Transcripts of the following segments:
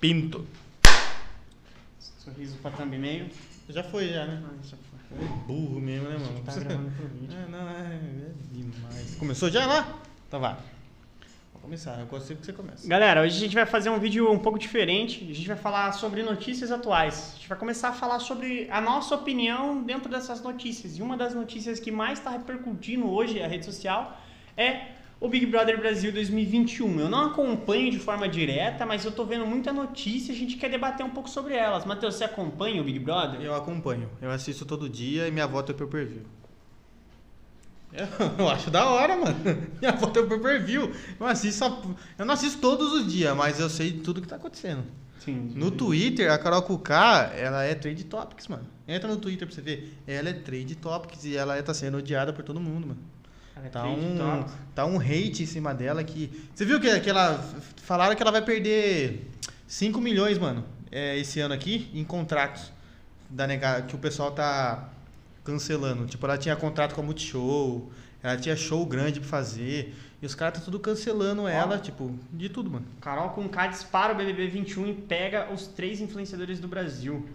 Pinto. Sorriso pra thumbnail. Já foi, já, né? Ah, já foi. É burro mesmo, né, mano? Tá gravando pro vídeo. É, não, é, é demais. Começou já lá? Então vai. Vou começar, eu consigo que você comece. Galera, hoje a gente vai fazer um vídeo um pouco diferente. A gente vai falar sobre notícias atuais. A gente vai começar a falar sobre a nossa opinião dentro dessas notícias. E uma das notícias que mais está repercutindo hoje a rede social é o Big Brother Brasil 2021. Eu não acompanho de forma direta, mas eu tô vendo muita notícia e a gente quer debater um pouco sobre elas. Matheus, você acompanha o Big Brother? Eu acompanho. Eu assisto todo dia e minha volta é pay per view. Eu, acho da hora, mano. Minha volta é pay per view. Eu assisto só- Eu não assisto todos os dias, mas eu sei tudo que tá acontecendo. Sim. No Twitter, a Carol Kuká, ela é Trade Topics, mano. Entra no Twitter pra você ver. Ela é Trade Topics e ela tá sendo odiada por todo mundo, mano. Tá um, tá um hate em cima dela que. Você viu que, que ela. Falaram que ela vai perder 5 milhões, mano, é, esse ano aqui, em contratos. Da nega, que o pessoal tá cancelando. Tipo, ela tinha contrato com a Multishow, ela tinha show grande pra fazer. E os caras tá tudo cancelando ela, tipo, de tudo, mano. Carol com K dispara o BBB 21 e pega os três influenciadores do Brasil.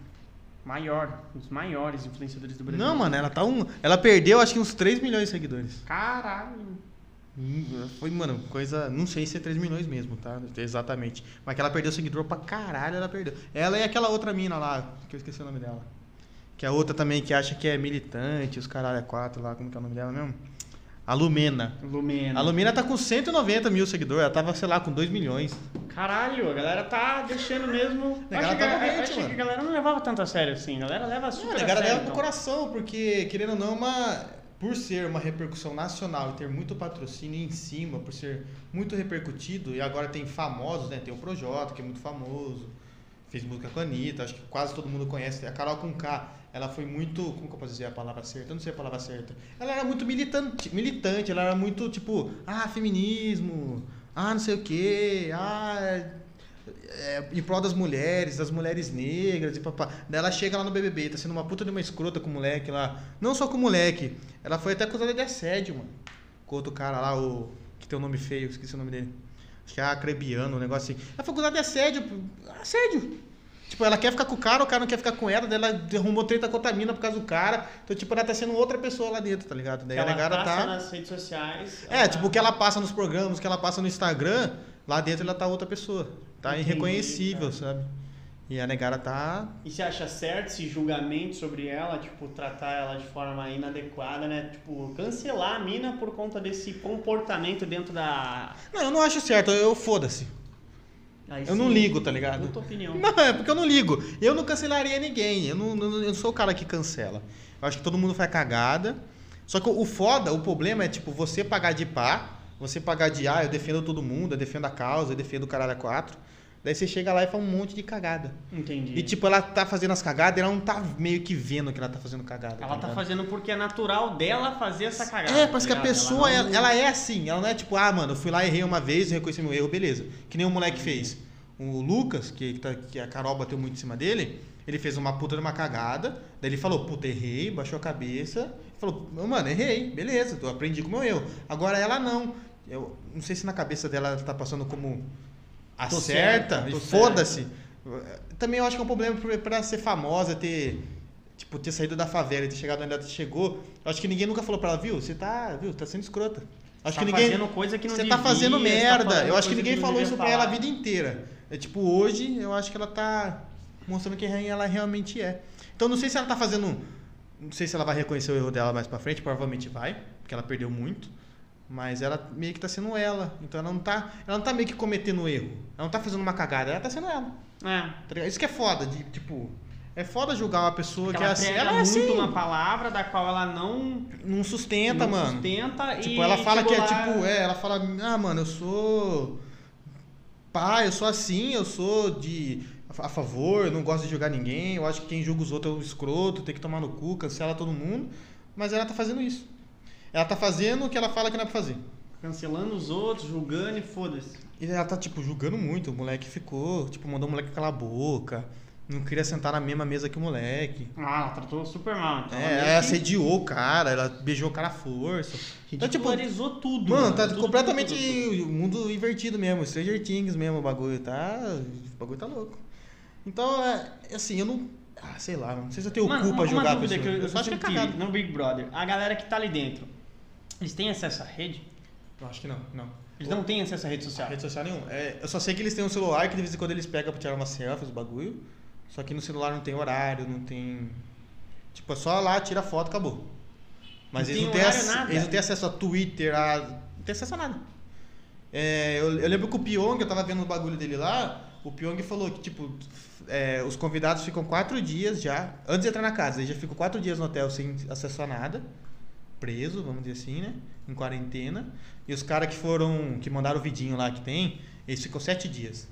Maior, os maiores influenciadores do Brasil. Não, mano, ela tá um. Ela perdeu acho que uns 3 milhões de seguidores. Caralho. Hum, Foi, mano, coisa. Não sei se é 3 milhões mesmo, tá? Exatamente. Mas que ela perdeu seguidor pra caralho, ela perdeu. Ela e aquela outra mina lá, que eu esqueci o nome dela. Que é a outra também que acha que é militante, os caralho é quatro lá, como que é o nome dela mesmo? A Lumena. Lumena. A Lumena tá com 190 mil seguidores, ela tava, sei lá, com 2 milhões. Caralho, a galera tá deixando mesmo. A galera que, tá eu doente, achei que mano. a galera não levava tanto a sério assim. A galera leva super Não, a a galera leva pro então. coração, porque, querendo ou não, uma, por ser uma repercussão nacional e ter muito patrocínio em cima, por ser muito repercutido, e agora tem famosos, né? Tem o Projota, que é muito famoso, fez música com a Anitta, acho que quase todo mundo conhece. A Carol com K, ela foi muito. Como que eu posso dizer a palavra certa? Eu não sei a palavra certa. Ela era muito militante, militante ela era muito tipo, ah, feminismo, ah, não sei o quê, ah é, em prol das mulheres, das mulheres negras e papá. Daí ela chega lá no BBB, tá sendo uma puta de uma escrota com o moleque lá. Não só com o moleque, ela foi até acusada de assédio, mano. Com outro cara lá, o que tem o nome feio, esqueci o nome dele. Acho que é Acrebiano, um negócio assim. Ela foi acusada de assédio, assédio. Tipo, ela quer ficar com o cara, o cara não quer ficar com ela, daí ela arrumou treta com outra mina por causa do cara. Então, tipo, ela tá sendo outra pessoa lá dentro, tá ligado? Daí a ela negada passa tá. nas redes sociais. É, ela tipo, tá- o que ela passa nos programas, o que ela passa no Instagram, lá dentro ela tá outra pessoa. Tá Entendi, irreconhecível, cara. sabe? E a negara tá. E você acha certo esse julgamento sobre ela, tipo, tratar ela de forma inadequada, né? Tipo, cancelar a mina por conta desse comportamento dentro da. Não, eu não acho certo, eu foda-se. Aí Eu não sim, ligo, tá ligado? Puta opinião. Não, é porque eu não ligo. Eu não cancelaria ninguém. Eu não, não- eu não sou o cara que cancela. Eu acho que todo mundo faz cagada. Só que o o foda, o problema é, tipo, você pagar de pá, você pagar de ah, eu defendo todo mundo, eu defendo a causa, eu defendo o caralho a quatro. Daí você chega lá e faz um monte de cagada. Entendi. E tipo, ela tá fazendo as cagadas e ela não tá meio que vendo que ela tá fazendo cagada. ela tá ligado? fazendo porque é natural dela fazer essa cagada. É, parece que tá a ligado? pessoa, Ela não- ela é assim. Ela não é tipo, ah, mano, eu fui lá, errei uma vez, reconheci meu erro, beleza. Que nem o moleque fez. O Lucas, que, que, tá- que a Carol bateu muito em cima dele, ele fez uma puta de uma cagada. Daí ele falou, puta, errei, baixou a cabeça. Falou, mano, errei, beleza, eu aprendi com o meu erro. Agora ela não. Eu não sei se na cabeça dela ela tá passando como acerta, certa, e foda-se. Também eu acho que é um problema pra- pra ser famosa, ter tipo, ter saído da favela e ter chegado onde ela chegou, eu acho que ninguém nunca falou pra ela, viu, você tá, viu, tá sendo escrota. Acho tá que ninguém. fazendo coisa que não Você devia, tá fazendo merda. tá eu acho que ninguém não falou isso pra ela a vida inteira. É tipo, hoje eu acho que ela tá mostrando quem ela realmente é. Então não sei se ela tá fazendo. Não sei se ela vai reconhecer o erro dela mais pra frente, provavelmente vai, porque ela perdeu muito. Mas ela meio que tá sendo ela. Então ela não tá. Ela não tá meio que cometendo erro. Ela não tá fazendo uma cagada, ela tá sendo ela. É. Tá? Isso que é foda, de, tipo. É foda julgar uma pessoa Porque que é ela assim. Ela é muito assim. uma palavra da qual ela não, Não sustenta, não mano. sustenta Tipo, e ela fala que é lá- tipo, é, ela fala, ah, mano, eu sou pai, eu sou assim, eu sou de a favor, eu não gosto de julgar ninguém, eu acho que quem julga os outros é um escroto, tem que tomar no cu, cancela todo mundo, mas ela tá fazendo isso. Ela tá fazendo o que ela fala que não é pra fazer. Cancelando os outros, julgando e foda-se. E ela tá, tipo, julgando muito. O moleque ficou, tipo, mandou o moleque calar a boca. Não queria sentar na mesma mesa que o moleque. Ah, ela tratou super mal. Então É, ela que assediou o cara, ela beijou o cara à força. Então, tipo, ridicularizou tudo. Mano, tá tudo, completamente tudo, tudo, tudo. o mundo invertido mesmo. Stranger Things mesmo, o bagulho. Tá. O bagulho tá louco. Então, é. Assim, eu não. Ah, sei lá, não sei se eu tenho Mano, cu uma, pra uma julgar a pessoa. que eu, eu só acho que é cagado. no Big Brother. A galera que tá ali dentro, eles têm acesso à rede? Eu acho que não, não. Eles não têm acesso à rede social. Rede social nenhum. É, eu só sei que eles têm um celular que de vez em quando eles pegam pra tirar umas selfies, o bagulho. Só que no celular não tem horário, não tem. Tipo, é só lá, tira foto, acabou. Mas Não eles não, têm ac- nada. eles não têm acesso a Twitter, a. Não tem acesso a nada. É, eu, eu lembro que o Pyong, eu tava vendo o bagulho dele lá, o Pyong falou que, tipo, é, os convidados ficam quatro dias já, antes de entrar na casa, eles já ficam quatro dias no hotel sem acesso a nada, preso, vamos dizer assim, né? Em quarentena. E os caras que foram, que mandaram o vidinho lá que tem, eles ficam sete dias.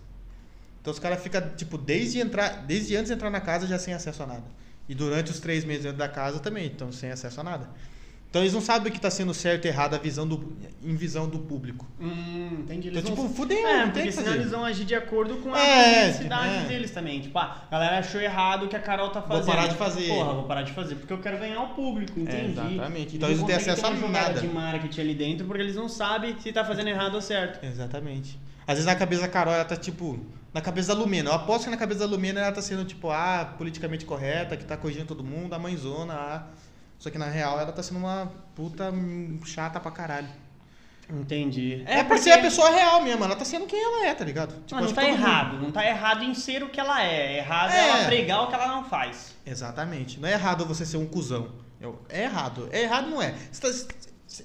Então os caras ficam, tipo, desde, entrar, desde antes de entrar na casa já sem acesso a nada. E durante os três meses dentro da casa também, então sem acesso a nada. Então eles não sabem o que está sendo certo e errado a visão do, em visão do público. Hum, entendi. Então, Eles tipo, fudeu, É, não tem que senão fazer. eles vão agir de acordo com a É, publicidade é. deles também. Tipo, ah, a galera achou errado o que a Carol tá Vou fazendo. parar de fazer. Porra, vou parar de fazer porque eu quero ganhar o público, entendi. exatamente. Então eles não têm acesso ter a nada. de marketing ali dentro porque eles não sabem se tá fazendo errado ou certo. Exatamente. Às vezes na cabeça da Carol ela tá tipo. Na cabeça da Lumena. Eu aposto que na cabeça da Lumena ela tá sendo tipo, ah, politicamente correta, que tá corrigindo todo mundo, a mãezona, ah. Só que na real ela tá sendo uma puta chata pra caralho. Entendi. É, por ser a pessoa real mesmo, ela tá sendo quem ela é, tá ligado? Tipo, não acho tá todo mundo- errado. Não tá errado em ser o que ela é. Errado é É. ela pregar o que ela não faz. Exatamente. Não é errado você ser um cuzão. É errado. É errado não é. Você tá-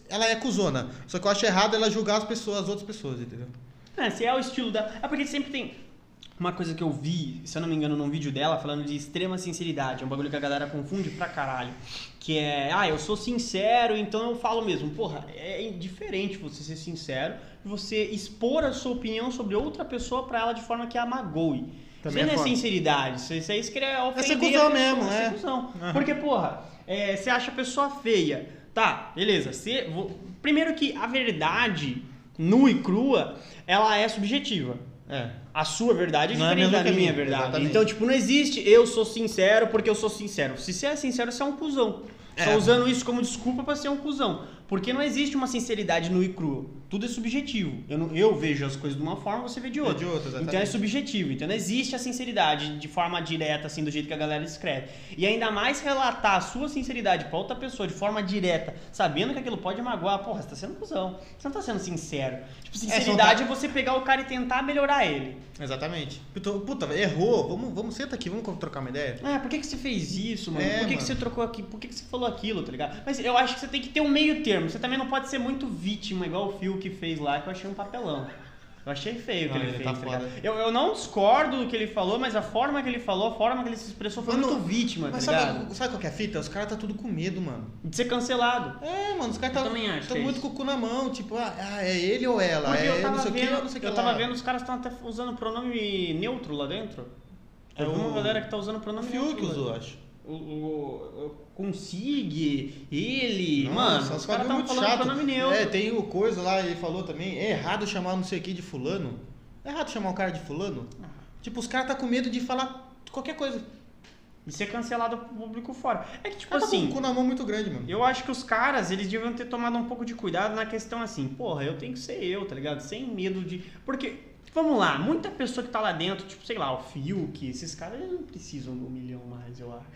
Ela é cuzona. Só que eu acho errado ela julgar as pessoas, as outras pessoas, entendeu? É, se é o estilo da. É porque sempre tem. Uma coisa que eu vi, se eu não me engano, num vídeo dela, falando de extrema sinceridade. É um bagulho que a galera confunde pra caralho. Que é, ah, eu sou sincero, então eu falo mesmo. Porra, é diferente você ser sincero e você expor a sua opinião sobre outra pessoa pra ela de forma que a magoe. Também isso é não é foda. sinceridade, isso isso aí é ofender ser a cuzão mesmo, é é. cuzão. Aham. Porque, porra, é, você acha a pessoa feia. Tá, beleza. Você, vo- primeiro que a verdade, nua e crua, ela é subjetiva. É. A sua verdade é Não é a diferente da minha verdade. exatamente. Então, tipo, não existe eu sou sincero porque eu sou sincero. Se você é sincero, você é um cuzão. Só É. usando isso como desculpa pra ser um cuzão. Porque não existe uma sinceridade nua e crua. Tudo é subjetivo. Eu, não- eu vejo as coisas de uma forma, você vê de outra. de outra, então é subjetivo. Então não existe a sinceridade de forma direta, assim, do jeito que a galera escreve. E ainda mais relatar a sua sinceridade pra outra pessoa de forma direta, sabendo que aquilo pode magoar. Porra, você tá sendo cuzão. Você não tá sendo sincero. Tipo, sinceridade é, você pegar o cara e tentar melhorar ele. Exatamente. Puta, puta, errou. Vamos, vamos, senta aqui, vamos trocar uma ideia. Ah, por que, que você fez isso, mano? É, por que, que mano. você trocou aqui? Por que, que você falou aquilo, tá ligado? Mas eu acho que você tem que ter um meio termo. Você também não pode ser muito vítima, igual o Phil que fez lá, que eu achei um papelão. Eu achei feio o que ele, ele fez, tá tá. Eu, eu não discordo do que ele falou, mas a forma que ele falou, a forma que ele se expressou foi Mano, muito vítima, Mas tá ligado? sabe, sabe qual que é a fita? Os caras tá tudo com medo, mano. De ser cancelado. É, mano, os caras Eu tá, também acho tão que é muito com o cu na mão. Tipo, ah, ah, é ele ou ela? Porque é eu tava não sei o que, vendo, não sei o que eu lá. tava vendo, os caras estão até usando pronome neutro lá dentro. É uma galera que tá usando O pronome Fiuk neutro. lá usou, acho. O, o, o Consig, ele, Nossa, mano, os caras estavam falando pronome neutro. É, tem o coisa lá, ele falou também, é errado chamar não sei o que de fulano. É errado chamar um cara de fulano? Ah. Tipo, os caras tá com medo de falar qualquer coisa. E ser cancelado pro público fora. É que, tipo Cara, tá com assim, o cu na mão muito grande, mano. eu acho que os caras, eles deviam ter tomado um pouco de cuidado na questão assim, porra, eu tenho que ser eu, tá ligado? Sem medo de. Porque, vamos lá, muita pessoa que tá lá dentro, tipo, sei lá, o Fiuk, esses caras, eles não precisam de um milhão mais, eu acho.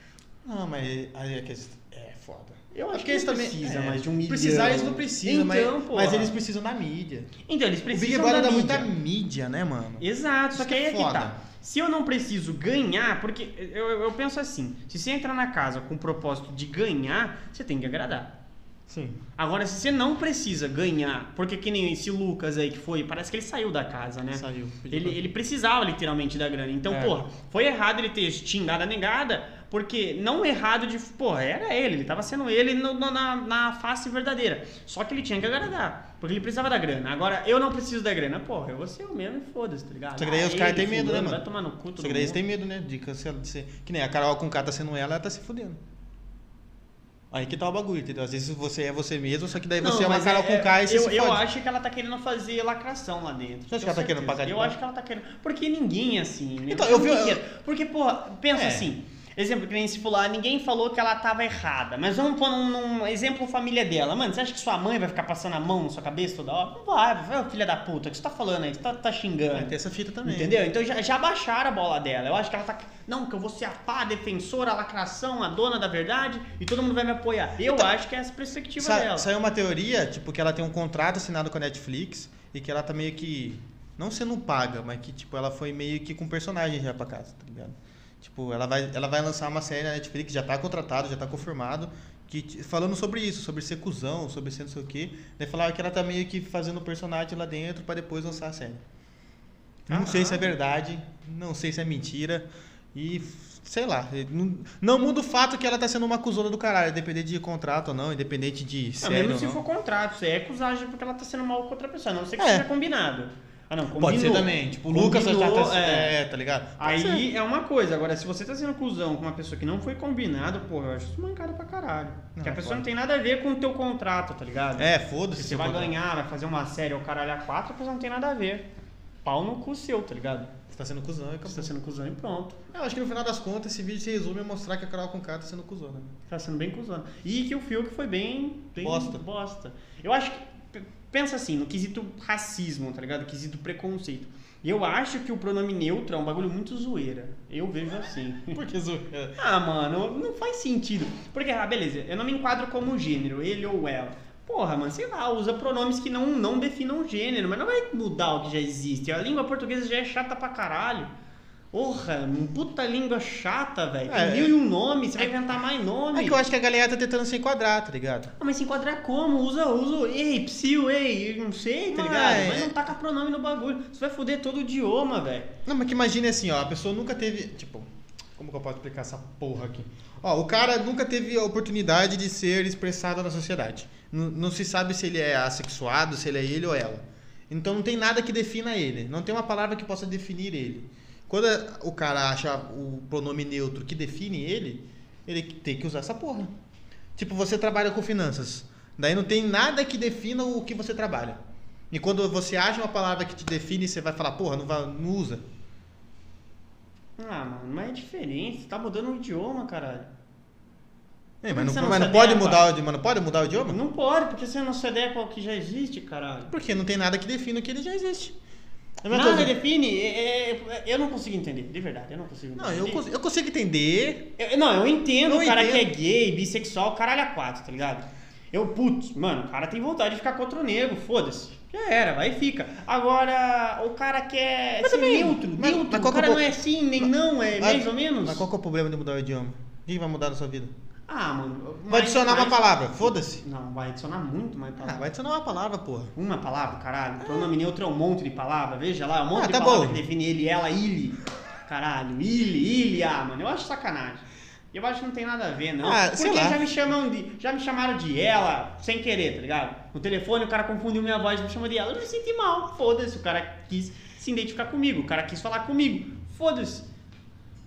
Não, mas aí é que é foda. Eu acho que eles também- precisam é, mais de um milhão. Precisar eles não precisam, então, mas, mas eles precisam da mídia. Então, eles O precisam Big Brother da dá muita mídia, né, mano? Exato, só Isso que aí que é é que tá. Se eu não preciso ganhar, porque eu, eu, eu penso assim, se você entrar na casa com o propósito de ganhar, você tem que agradar. Sim. Agora, se você não precisa ganhar, porque que nem esse Lucas aí que foi, parece que ele saiu da casa, né? Saiu. Ele, ele precisava literalmente da grana. Então, É. porra, foi errado ele ter xingado a negada, porque não errado de. Porra, era ele, ele tava sendo ele no- no- na, na face verdadeira. Só que ele tinha que agradar, porque ele precisava da grana. Agora, eu não preciso da grana, porra, eu vou ser eu mesmo e foda-se, tá ligado? Só que daí Ah, os caras têm medo, né, mano? Vai tomar no cu, todo Só que daí eles têm medo, né? De cancelar. De ser... Que nem a Carol com K tá sendo ela, ela tá se fudendo. Aí que tá o bagulho, entendeu? Às vezes você é você mesmo, só que daí Não, você é uma Carol com K e você eu, se eu acho que ela tá querendo fazer lacração lá dentro. Você acha que ela tá querendo pagar de Eu acho que ela tá querendo. Porque ninguém é assim, né? Então, eu vi- eu- que- Porque, porra, pensa É. assim. Exemplo, que nem se falar, ninguém falou que ela tava errada. Mas vamos pôr num, num exemplo família dela. Mano, você acha que sua mãe vai ficar passando a mão na sua cabeça toda hora? Não vai, vai, "Ô, filha da puta, o que você tá falando aí? Você tá, tá xingando. Vai ter essa fita também. Entendeu? Então já, já baixaram a bola dela. Eu acho que ela tá. Não, que eu vou ser a pá, a defensora, a lacração, a dona da verdade e todo mundo vai me apoiar. Eu acho que é essa perspectiva Sa dela. saiu uma teoria, tipo, que ela tem um contrato assinado com a Netflix e que ela tá meio que. Não sendo paga, mas que, tipo, ela foi meio que com personagem já pra casa, tá ligado? Tipo, ela vai, ela vai lançar uma série na Netflix, já tá contratado, já tá confirmado, que, falando sobre isso, sobre ser cuzão, sobre ser não sei o quê. Daí falaram que ela tá meio que fazendo personagem lá dentro pra depois lançar a série. Não sei se é verdade, não sei se é mentira. E sei lá, não, não muda o fato que ela tá sendo uma cuzona do caralho, independente de contrato ou não, independente de Ah, série mesmo ou se não. for contrato, aí é acusagem porque ela tá sendo mal com outra pessoa. A não ser que É. seja combinado. Ah, não, combinou. Pode ser também, tipo, o Lucas Combinou, tá, é. é, tá ligado? Pode ser. Aí é uma coisa, agora se você tá sendo cuzão com uma pessoa que não foi combinado, porra, eu acho isso mancada pra caralho. Porque a pessoa pode. não tem nada a ver com o teu contrato, tá ligado? É, Se foda-se. você vai contrato. ganhar, vai fazer uma série ou caralho a quatro, a pessoa não tem nada a ver. Pau no cu seu, tá ligado? Você tá sendo cuzão e acabou. Você tá sendo cuzão e pronto. Eu acho que no final das contas esse vídeo se resume a mostrar que a Carol com K tá sendo cuzona. né? Tá sendo bem cuzão. E que o Fiuk foi bem, bem Bosta. bosta. Eu acho que. Pensa assim, no quesito racismo, tá ligado? Quesito preconceito. Eu acho que o pronome neutro é um bagulho muito zoeira. Eu vejo assim. Por que zoeira? Ah, mano, não faz sentido. Porque, ah, beleza, eu não me enquadro como gênero, ele ou ela. Porra, mano, sei lá, usa pronomes que não, não definam gênero, mas não vai mudar o que já existe. A língua portuguesa já é chata pra caralho. Porra, puta língua chata, velho. É, mil e um nomes, você vai é- inventar mais nome. É que eu acho que a galera tá tentando se enquadrar, tá ligado? Ah, mas se enquadrar como? Usa, usa, ei, psiu, ei, não sei, tá Mas- ligado? Mas não taca pronome no bagulho. Você vai foder todo o idioma, velho. Não, mas que imagine assim, ó, a pessoa nunca teve, tipo, como que eu posso explicar essa porra aqui? Ó, o cara nunca teve a oportunidade de ser expressado na sociedade. Não, não se sabe se ele é assexuado, se ele é ele ou ela. Então não tem nada que defina ele. Não tem uma palavra que possa definir ele. Quando o cara acha o pronome neutro que define ele, ele tem que usar essa porra. Tipo, você trabalha com finanças. Daí não tem nada que defina o que você trabalha. E quando você acha uma palavra que te define, você vai falar, porra, não, vai, não usa. Ah, mano, mas é diferente. Você tá mudando o idioma, caralho. É, mas não, não mas não pode mudar, o pode mudar o idioma? Não pode, porque você não se adequa ao que já existe, caralho. Porque não tem nada que defina que ele já existe. É Nada coisa- define, é- é- eu não consigo entender, de verdade, eu não consigo entender. Não, eu, cons- eu consigo entender. Eu- não, eu entendo Eu o cara entendo. que é gay, bissexual, caralho a quatro, tá ligado? Eu, putz, mano, o cara tem vontade de ficar contra o negro, foda-se. Já era, vai e fica. Agora, o cara quer Mas ser também, neutro, mas- neutro. mas o que é cara o não é sim, nem não, é Mas- mais ou menos. Mas qual que é o problema de mudar o idioma? O que vai mudar na sua vida? Ah, mano. Vai mais- adicionar uma mais- palavra, foda-se. Não, vai adicionar muito mais Ah, palavras. vai adicionar uma palavra, porra. Uma palavra, caralho. Pronome neutro é um monte de palavra. Veja lá, é um monte Ah, de tá palavra bom. que define ele, ela, ele. Caralho, ele, ele, ah, mano. Eu acho sacanagem. Eu acho que não tem nada a ver, não. Ah, Porque já me chamam de. Já me chamaram de ela, sem querer, tá ligado? No telefone o cara confundiu minha voz e me chamou de ela. Eu me senti mal. Foda-se, o cara quis se identificar comigo, o cara quis falar comigo. Foda-se.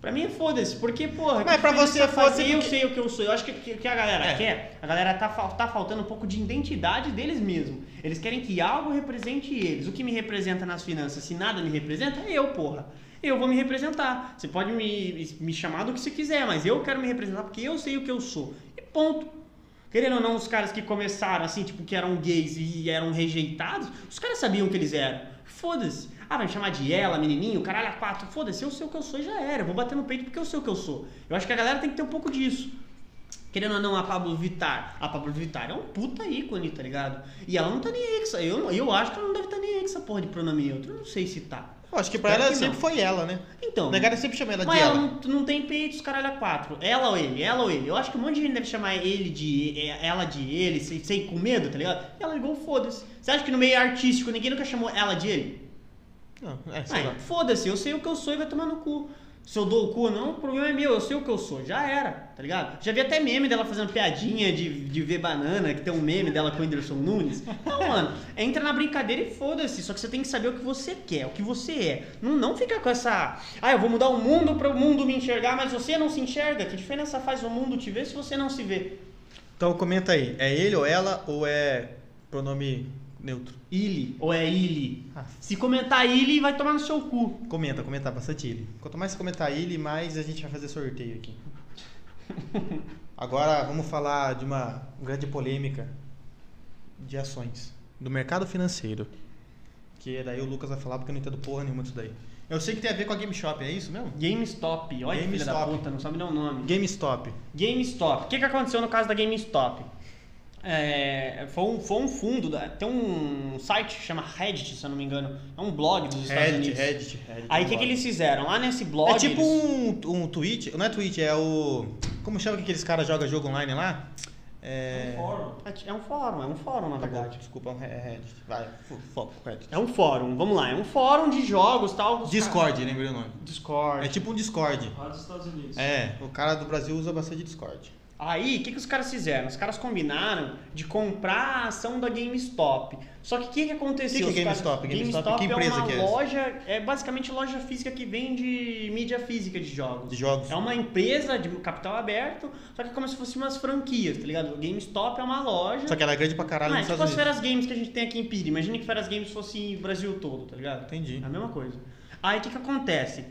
Pra mim é foda-se, porque, porra, Mas que pra você é foda-se Eu porque- sei o que eu sou. Eu acho que o que, a galera É. quer, a galera tá, tá faltando um pouco de identidade deles mesmos. Eles querem que algo represente eles. O que me representa nas finanças, se nada me representa, é eu, porra. Eu vou me representar. Você pode me, me chamar do que você quiser, mas eu quero me representar porque eu sei o que eu sou. E ponto. Querendo ou não, os caras que começaram assim, tipo, que eram gays e eram rejeitados, os caras sabiam que eles eram. Foda-se. Ah, vai me chamar de ela, menininho, caralho, a quatro. Foda-se, eu sei o que eu sou e já era. Eu vou bater no peito porque eu sei o que eu sou. Eu acho que a galera tem que ter um pouco disso. Querendo ou não, a Pablo Vittar. A Pablo Vittar é um puta ícone, tá ligado? E ela não tá nem aí com essa. Eu, eu acho que ela não deve estar nem aí com essa porra de pronome neutro. Eu não sei se tá. Eu acho que pra Espero ela que sempre foi ela, né? Então. Negócio sempre chama ela de Mas ela ela. não, não tem peitos, caralho, a quatro. Ela ou ele, ela ou ele. Eu acho que um monte de gente deve chamar ele de. é, ela de ele, sem, sem com medo, tá ligado? E ela ligou, foda-se. Você acha que no meio artístico ninguém nunca chamou ela de ele? Não, é, lá. foda-se, eu sei o que eu sou e vai tomar no cu. Se eu dou o cu ou não, o problema é meu, eu sei o que eu sou. Já era, tá ligado? Já vi até meme dela fazendo piadinha de, de ver banana, que tem um meme dela com o Whindersson Nunes. Não, mano, entra na brincadeira e foda-se. Só que você tem que saber o que você quer, o que você é. Não, não fica com essa. Ah, eu vou mudar o mundo para o mundo me enxergar, mas você não se enxerga. Que diferença faz o mundo te ver se você não se vê? Então comenta aí, é ele ou ela ou é pronome neutro? Ele ou é ele? Ah. Se comentar ele, vai tomar no seu cu. Comenta, comenta bastante ele. Quanto mais você comentar ele, mais a gente vai fazer sorteio aqui. Agora vamos falar de uma grande polêmica de ações do mercado financeiro. Que daí o Lucas vai falar porque eu não entendo porra nenhuma disso daí. Eu sei que tem a ver com a GameStop, é isso mesmo? GameStop, olha filha da GameStop. puta, não sabe nem o nome. GameStop. GameStop. O que, que aconteceu no caso da GameStop? É, foi, um, foi um fundo, tem um site que chama Reddit, se eu não me engano. É um blog dos Estados Reddit, Unidos. Reddit, Reddit. Aí o que, que eles fizeram? Lá nesse blog. É tipo eles- um, um tweet, não é tweet, é o. Como chama que aqueles caras jogam jogo online lá? É. É um fórum, é um fórum na Tá bom, verdade. desculpa, é um Re- é Reddit. Vai, fo- foco, Reddit. É um fórum, vamos lá, é um fórum de jogos tal. os Discord, lembrei o nome. Discord. É tipo um Discord. Lá dos Estados Unidos. É, o cara do Brasil usa bastante Discord. Aí, o que, que os caras fizeram? Os caras combinaram de comprar a ação da GameStop. Só que o que, que aconteceu? O que que é caras- GameStop? GameStop, que empresa é uma que é loja, é basicamente loja física que vende mídia física de jogos. De jogos. É uma empresa de capital aberto, só que é como se fosse umas franquias, tá ligado? O GameStop é uma loja. Só que ela é grande pra caralho ah, é nos tipo Estados as Unidos. Feras Games que a gente tem aqui em Piri. Imagina que Feras Games fosse o Brasil todo, tá ligado? Entendi. É a mesma coisa. Aí o que, que acontece?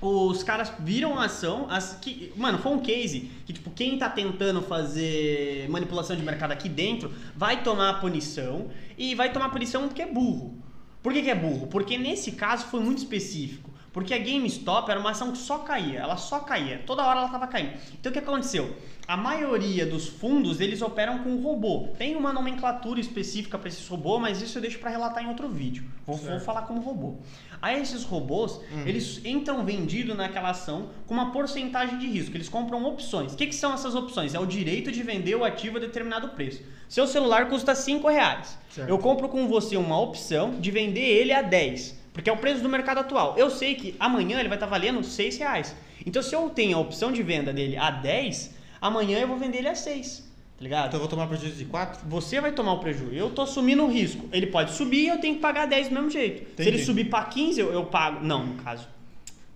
Os caras viram a ação, as, que, mano, foi um case que, tipo, quem tá tentando fazer manipulação de mercado aqui dentro vai tomar punição e vai tomar punição porque é burro. Por que, que é burro? Porque nesse caso foi muito específico. Porque a GameStop era uma ação que só caía, ela só caía, toda hora ela tava caindo. Então o que aconteceu? A maioria dos fundos eles operam com robô. Tem uma nomenclatura específica para esses robôs, mas isso eu deixo para relatar em outro vídeo. Vou, vou falar como robô. Aí esses robôs, eles entram vendidos naquela ação com uma porcentagem de risco. Eles compram opções. O que, que são essas opções? É o direito de vender o ativo a determinado preço. Seu celular custa 5 reais. Certo. Eu compro com você uma opção de vender ele a 10. Porque é o preço do mercado atual. Eu sei que amanhã ele vai estar valendo 6 reais. Então se eu tenho a opção de venda dele a 10, amanhã eu vou vender ele a 6. Tá ligado? Então eu vou tomar prejuízo de 4? Você vai tomar o prejuízo. Eu tô assumindo o risco. Ele pode subir e eu tenho que pagar 10 do mesmo jeito. Se Entendi. ele subir para 15, eu, eu pago. Não, no caso.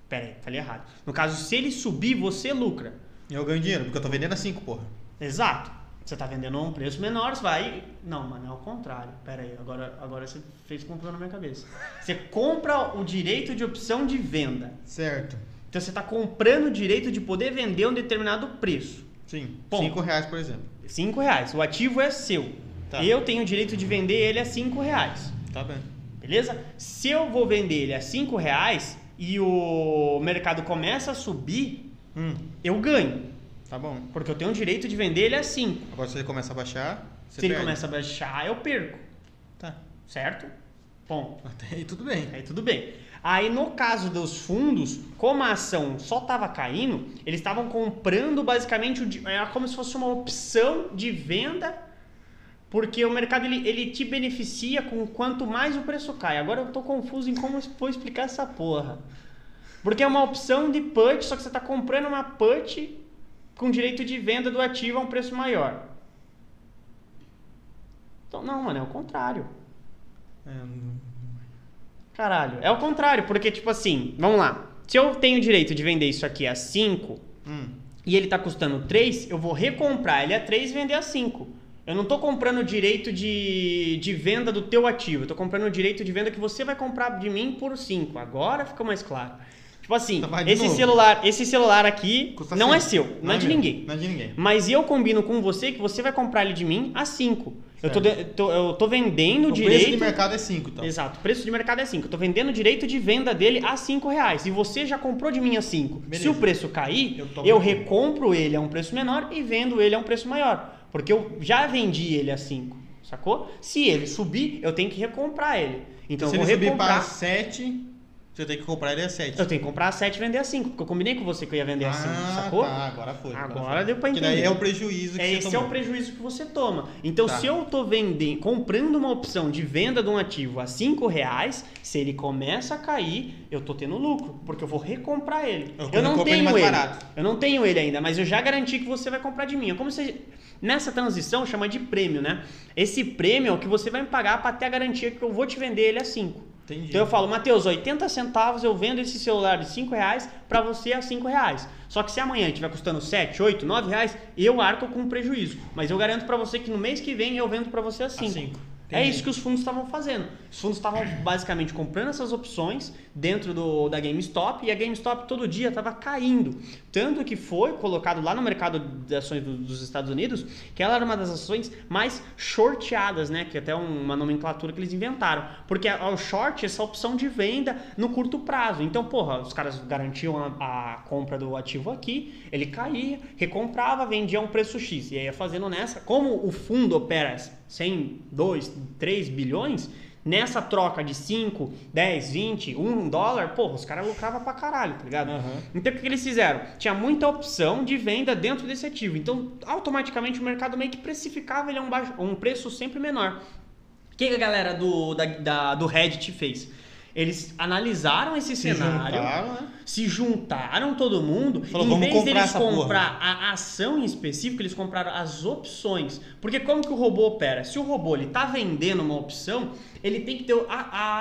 Pera aí, falei errado. No caso, se ele subir, você lucra. Eu ganho dinheiro, porque eu tô vendendo a 5, porra. Exato. Você tá vendendo a um preço menor, você vai. Não, mano, é ao contrário. Pera aí, agora, agora você fez confusão na minha cabeça. Você compra o direito de opção de venda. Certo. Então você tá comprando o direito de poder vender um determinado preço. Sim. Ponto. 5 reais, por exemplo. 5 reais. O ativo é seu. Tá. Eu tenho o direito de vender ele a 5 reais. Tá bem. Beleza? Se eu vou vender ele a 5 reais e o mercado começa a subir, Hum, eu ganho. Tá bom. Porque eu tenho o direito de vender ele a 5. Agora se ele começa a baixar, você Se ele perde. começa a baixar, eu perco. Tá. Certo? Bom, Até aí tudo bem. aí tudo bem. Aí no caso dos fundos, como a ação só estava caindo, eles estavam comprando basicamente era como se fosse uma opção de venda, porque o mercado ele, ele te beneficia com quanto mais o preço cai. Agora eu tô confuso em como vou explicar essa porra. Porque é uma opção de put, só que você está comprando uma put com direito de venda do ativo a um preço maior. Então não, mano, é o contrário. É, Caralho, é o contrário, porque tipo assim, vamos lá. Se eu tenho direito de vender isso aqui a 5 hum. e ele tá custando 3, eu vou recomprar ele a 3 e vender a 5. Eu não tô comprando o direito de, de venda do teu ativo, eu tô comprando o direito de venda que você vai comprar de mim por 5. Agora fica mais claro. Tipo assim, Então de esse novo. celular, esse celular aqui Custa não é seu, não, é de meu. ninguém. Não é de ninguém. Mas eu combino com você que você vai comprar ele de mim a 5. Eu tô, de- tô- eu tô vendendo o O direito. preço de mercado é 5, então. Exato, o preço de mercado é 5. Eu tô vendendo o direito de venda dele a 5 reais. E você já comprou de mim a 5. Beleza. Se o preço cair, Eu eu, recompro ele a um preço menor e vendo ele a um preço maior. Porque eu já vendi ele a 5. Sacou? Se ele subir, eu tenho que recomprar ele. Então se eu vou ele subir recomprar. para 7, você tem que comprar ele a 7. Eu tenho que comprar a 7 e vender a 5. Porque eu combinei com você que eu ia vender a 5. ah, Sacou? tá, agora foi. Agora foi. deu pra Que daí entender. é o prejuízo que É, você esse é tomou. o prejuízo que você toma. Então, Tá. se eu tô vendendo, comprando uma opção de venda de um ativo a 5 reais, se ele começa a cair, eu tô tendo lucro, porque eu vou recomprar ele. Eu Eu, não ele tenho mais ele. barato. Eu não tenho ele ainda, mas eu já garanti que você vai comprar de mim. É como se nessa transição chama de prêmio, né? Esse prêmio é o que você vai me pagar para ter a garantia que eu vou te vender ele a 5. Entendi. Então eu falo, Matheus, 80 centavos eu vendo esse celular de 5 reais para você a 5 reais. Só que se amanhã estiver custando 7, 8, 9 reais, eu arco com prejuízo. Mas eu garanto para você que no mês que vem eu vendo para você a 5. cinco. É Entendi. isso que os fundos estavam fazendo. Os fundos estavam basicamente comprando essas opções dentro do, da GameStop e a GameStop todo dia estava caindo. Tanto que foi colocado lá no mercado de ações do- dos Estados Unidos que ela era uma das ações mais shorteadas, né? Que é até uma nomenclatura que eles inventaram. Porque a- o short é essa opção de venda no curto prazo. Então, porra, os caras garantiam a, a compra do ativo aqui, ele caía, recomprava, vendia a um preço X. E aí ia fazendo nessa. Como o fundo opera 100, 2, 3 bilhões, nessa troca de 5, 10, 20, 1 dólar, porra, os caras lucravam pra caralho, tá ligado? Aham. Então o que, eles fizeram? Tinha muita opção de venda dentro desse ativo. Então, automaticamente o mercado meio que precificava ele a um, baixo, um preço sempre menor. O que, que a galera do, da, da- do Reddit fez? Eles analisaram esse Se cenário, juntaram, né? se juntaram todo mundo, Falou, e em "Vamos vez comprar deles essa porra." comprar a ação em específico, eles compraram as opções. Porque como que o robô opera? Se o robô ele tá vendendo uma opção, ele tem que ter a,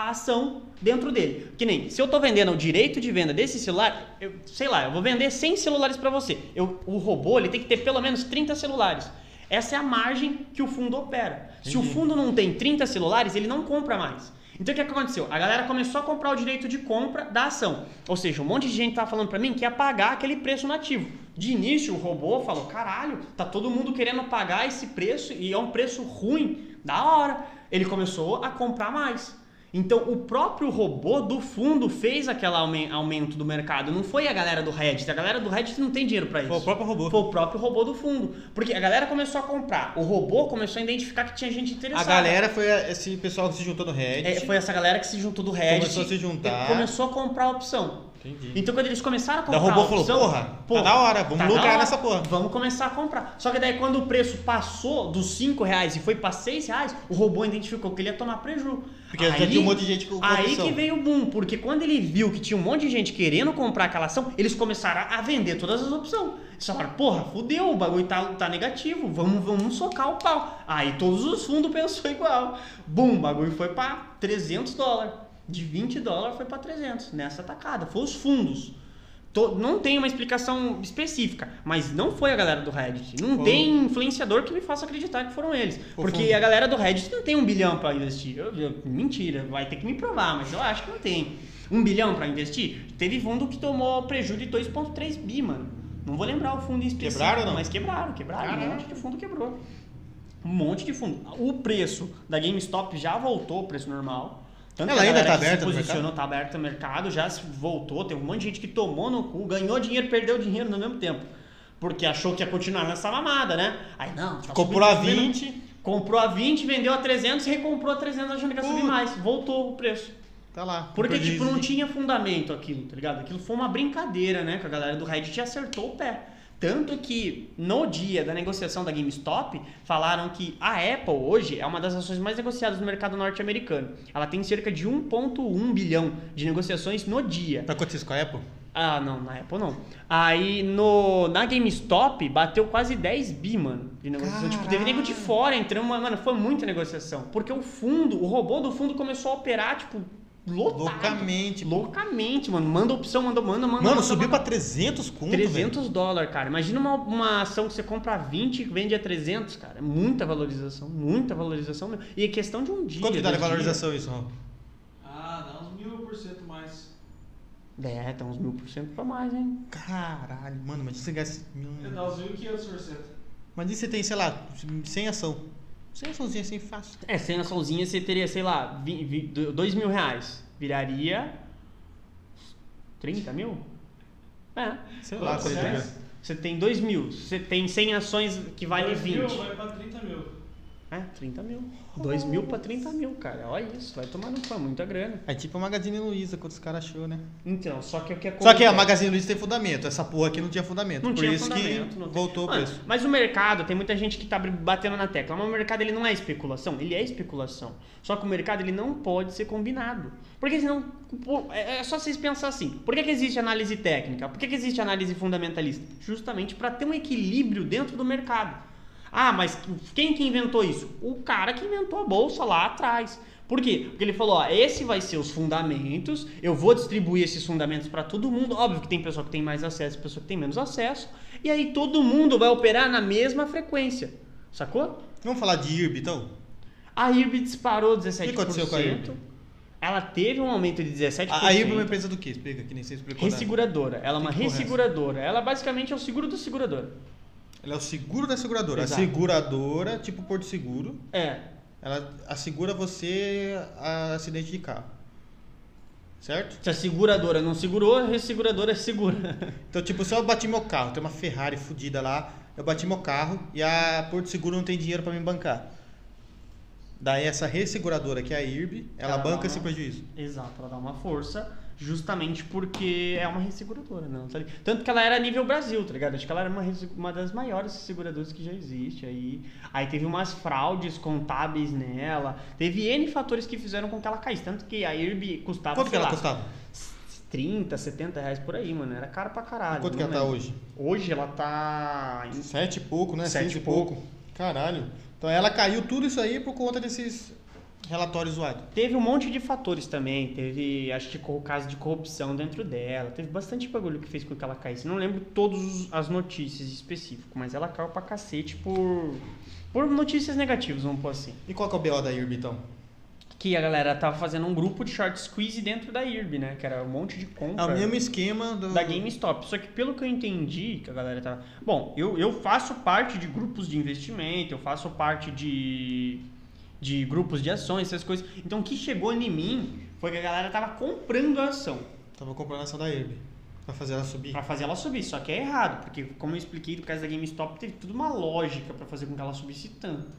a ação dentro dele. Que nem, se eu tô vendendo o direito de venda desse celular, eu, sei lá, eu vou vender 100 celulares para você. Eu, o robô ele tem que ter pelo menos 30 celulares. Essa é a margem que o fundo opera. Se o Entendi. fundo não tem 30 celulares, ele não compra mais. Então o que, que aconteceu? A galera começou a comprar o direito de compra da ação. Ou seja, um monte de gente tava falando para mim que ia pagar aquele preço nativo. De início, o robô falou: caralho, tá todo mundo querendo pagar esse preço e é um preço ruim, da hora. Ele começou a comprar mais. Então, o próprio robô do fundo fez aquele aumen- aumento do mercado. Não foi a galera do Reddit. A galera do Reddit não tem dinheiro para isso. Foi o próprio robô. Foi o próprio robô do fundo. Porque a galera começou a comprar. O robô começou a identificar que tinha gente A interessada. galera foi a- esse pessoal que se juntou no Reddit. É, foi essa galera que se juntou do Reddit. Começou a se juntar. Começou a comprar a opção. Entendi. Então quando eles começaram a comprar o robô falou, opção, porra, pô, tá da hora, vamos tá lucrar nessa porra. Vamos começar a comprar. Só que daí quando o preço passou dos 5 reais e foi para 6 reais, o robô identificou que ele ia tomar prejuízo. Porque já tinha um monte de gente com Aí opção. que veio o boom, porque quando ele viu que tinha um monte de gente querendo comprar aquela ação, eles começaram a vender todas as opções. Eles falaram, porra, fudeu, o bagulho tá, tá negativo, vamos, vamos socar o pau. Aí todos os fundos pensou igual. Boom, o bagulho foi pra 300 dólares. De 20 dólares foi pra 300, nessa tacada. Foi os fundos. To- Não tem uma explicação específica, mas não foi a galera do Reddit. Não Foi. tem influenciador que me faça acreditar que foram eles. Foi porque fundo. a galera do Reddit não tem um bilhão pra investir. Eu- eu- mentira, vai ter que me provar, mas eu acho que não tem. Um bilhão pra investir? Teve fundo que tomou prejuízo de 2,3 bi, mano. Não vou lembrar o fundo em específico. Quebraram não? Mas quebraram, quebraram. Um Caraca. monte de fundo quebrou. Um monte de fundo. O preço da GameStop já voltou ao preço normal. Tanto Ela ainda tá que aberta se no posicionou, tá aberto o mercado, já se voltou. Tem um monte de gente que tomou no cu, ganhou dinheiro, perdeu dinheiro no mesmo tempo. Porque achou que ia continuar nessa mamada, né? Aí não, tá Comprou a subindo, subindo. 20, Comprou a 20, vendeu a 300, recomprou a 300 achando que ia subir mais. Voltou o preço. tá lá. Porque, tipo, não tinha fundamento aquilo, tá ligado? Aquilo foi uma brincadeira, né? Que a galera do Reddit acertou o pé. Tanto que no dia da negociação da GameStop, falaram que a Apple hoje é uma das ações mais negociadas no mercado norte-americano. Ela tem cerca de 1,1 bilhão de negociações no dia. Tá acontecendo com a Apple? Ah, não, na Apple não. Aí no, na GameStop bateu quase 10 bi, mano, de negociação. Tipo, teve nego de fora entrando, mas, mano, foi muita negociação. Porque o fundo, o robô do fundo começou a operar, tipo, lotado. Loucamente. Loucamente, mano. Manda opção, manda, manda, manda. Mano, manda, subiu manda. pra 300 conto, 300 dólares, cara. Imagina uma, uma ação que você compra a 20 e vende a 300, cara. É muita valorização, muita valorização mesmo. E é questão de um dia. Quanto que dá de valorização isso, Ron? Ah, dá uns mil por cento mais. dias. É, tá uns mil por cento pra mais, hein? Caralho, mano, mas você gasta... É, dá uns 1.500%. Mas e você tem, sei lá, 100 ação? 100 açãozinha assim, fácil. É, sem açãozinha você teria, sei lá, 2 mil reais. Viraria 30 mil? É. Sei lá, é. reais? Você tem 2 mil. Você tem 100 ações que vale Dois 20. mil vai pra 30 mil. É, 30 mil. 2 mil pra 30 mil, cara. Olha isso, vai tomar no cu, é muita grana. É tipo a Magazine Luiza, quando os caras achou, né? Então, só que o que Só que a acontece- Magazine Luiza tem fundamento. Essa porra aqui não tinha fundamento. Não por tinha isso fundamento, que voltou o Mano, preço. Mas o mercado, tem muita gente que tá batendo na tecla. Mas o mercado ele não é especulação, ele é especulação. Só que o mercado ele não pode ser combinado. Porque senão, é é só vocês pensar assim. Por que, que existe análise técnica? Por que, que existe análise fundamentalista? Justamente para ter um equilíbrio dentro do mercado. Ah, mas quem que inventou isso? O cara que inventou a bolsa lá atrás. Por quê? Porque ele falou, ó, esse vai ser os fundamentos, eu vou distribuir esses fundamentos para todo mundo. Óbvio que tem pessoa que tem mais acesso e pessoa que tem menos acesso. E aí todo mundo vai operar na mesma frequência. Sacou? Vamos falar de IRB, então? A IRB disparou 17%. O que aconteceu com a IRB? Ela teve um aumento de 17%. A IRB é uma empresa do quê? Explica, que nem explicou. né? Resseguradora. Ela é uma resseguradora. Ela basicamente é o seguro do segurador. Ela é o seguro da seguradora. Exato. A seguradora, tipo Porto Seguro, É. ela assegura você a acidente de carro. Certo? Se a seguradora não segurou, a resseguradora segura. Então, tipo, se eu bati meu carro, tem uma Ferrari fodida lá, eu bati meu carro e a Porto Seguro não tem dinheiro pra me bancar. Daí essa resseguradora, que é a IRB, ela, Ela banca dá esse uma- prejuízo. Exato, ela dá uma força justamente porque é uma resseguradora, não, tá ligado? Tanto que ela era nível Brasil, tá ligado? Acho que ela era uma, uma das maiores seguradoras que já existe aí. Aí teve umas fraudes contábeis nela, teve N fatores que fizeram com que ela caísse, tanto que a IRB custava, Quanto que ela lá, custava? 30, 70 reais por aí, mano, era caro pra caralho. Quanto que não ela tá hoje? Hoje ela tá em Sete e pouco, né? Sete Seis e e pouco. Caralho. Então ela caiu tudo isso aí por conta desses relatórios zoados. Teve um monte de fatores também. Teve, acho que, o caso de corrupção dentro dela. Teve bastante bagulho que fez com que ela caísse. Não lembro todas as notícias específicas, mas ela caiu pra cacete por, por notícias negativas, vamos pôr assim. E qual que é o BO da IRB, então? Que a galera tava fazendo um grupo de short squeeze dentro da IRB, né? Que era um monte de É compra. o mesmo esquema do... da GameStop. Só que pelo que eu entendi, que a galera tá. Bom, eu, eu faço parte de grupos de investimento, eu faço parte de, de grupos de ações, essas coisas. Então o que chegou em mim foi que a galera tava comprando a ação Tava comprando a ação da IRB. Pra fazer ela subir. pra fazer ela subir. Só que é errado, porque como eu expliquei, no caso da GameStop teve tudo uma lógica pra fazer com que ela subisse tanto.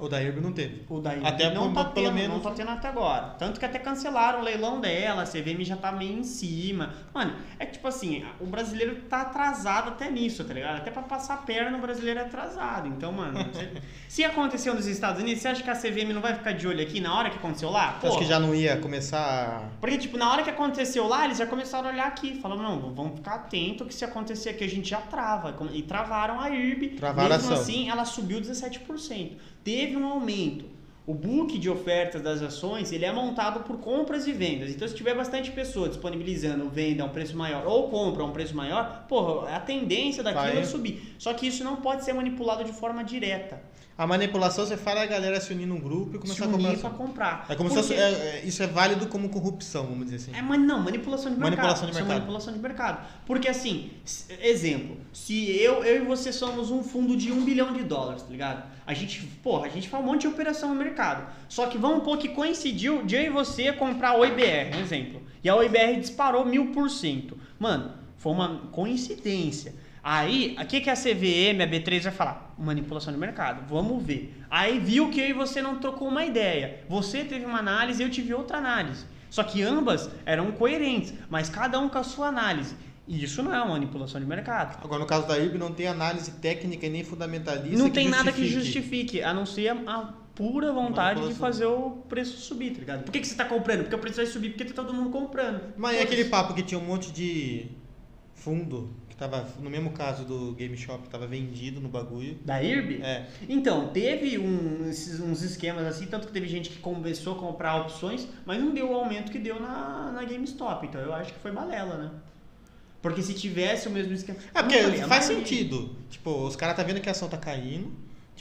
Ou da IRB não teve. O daí Até não tá pelo tendo, menos- não tá tendo até agora. Tanto que até cancelaram o leilão dela, a CVM já tá meio em cima. Mano, é tipo assim, o brasileiro tá atrasado até nisso, tá ligado? Até pra passar a perna o brasileiro é atrasado. Então, mano, se, se aconteceu nos Estados Unidos, você acha que a CVM não vai ficar de olho aqui na hora que aconteceu lá? Acho que já não ia começar... Porque, tipo, na hora que aconteceu lá, eles já começaram a olhar aqui. Falaram, não, vamos ficar atento que se acontecer aqui a gente já trava. E travaram a IRB. Travaram a Mesmo ação. assim, ela subiu 17%. Teve um aumento. O book de ofertas das ações, ele é montado por compras e vendas. Então, se tiver bastante pessoa disponibilizando venda a um preço maior ou compra a um preço maior, porra, a tendência daquilo Vai. é subir. Só que isso não pode ser manipulado de forma direta. A manipulação, você fala a galera se unir num grupo e começar se a comprar pra comprar. É como se Porque- fosse, é- é- isso é válido como corrupção, vamos dizer assim. É, mas não, manipulação de mercado. Manipulação de Isso é mercado. manipulação de mercado. Porque assim, exemplo, se eu, eu e você somos um fundo de um bilhão de dólares, tá ligado? A gente, porra, a gente faz um monte de operação no mercado. Só que vamos pôr que coincidiu de eu e você comprar o IBR, um exemplo. E a OIBR disparou mil por cento. Mano, foi uma coincidência. Aí, o que, que a CVM, a B3 vai falar? Manipulação de mercado. Vamos ver. Aí viu que eu e você não trocou uma ideia. Você teve uma análise, eu tive outra análise. Só que ambas eram coerentes, mas cada um com a sua análise. E isso não é uma manipulação de mercado. Agora, no caso da IRB, não tem análise técnica e nem fundamentalista não que tem nada que justifique. justifique, a não ser a, pura vontade de fazer o preço subir, tá ligado? Por que, que você tá comprando? Porque o preço vai subir, porque tá todo mundo comprando. Mas é aquele papo que tinha um monte de fundo, tava, no mesmo caso do Game Shop, tava vendido no bagulho. Da IRB? É, Então, teve um- esses- uns esquemas assim, tanto que teve gente que começou a comprar opções, mas não deu o aumento que deu na, na GameStop. Então eu acho que foi balela, né? Porque se tivesse o mesmo esquema. é porque falei, a faz sentido. Tipo, os caras tá vendo que a ação tá caindo,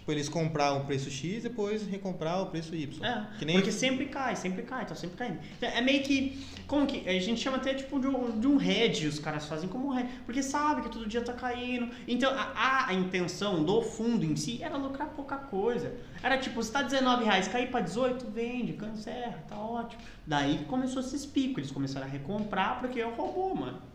tipo, eles comprar o preço X e depois recomprar o preço Y. É, que nem porque sempre cai, sempre cai, tá sempre caindo. É meio que. Como que. A gente chama até tipo de um, de um hedge, os caras fazem como um hedge. Porque sabe que todo dia tá caindo. Então a, a intenção do fundo em si era lucrar pouca coisa. Era tipo, se tá 19 reais, cair pra 18, vende, cancela, tá ótimo. Daí começou esses picos, eles começaram a recomprar porque é o robô, mano.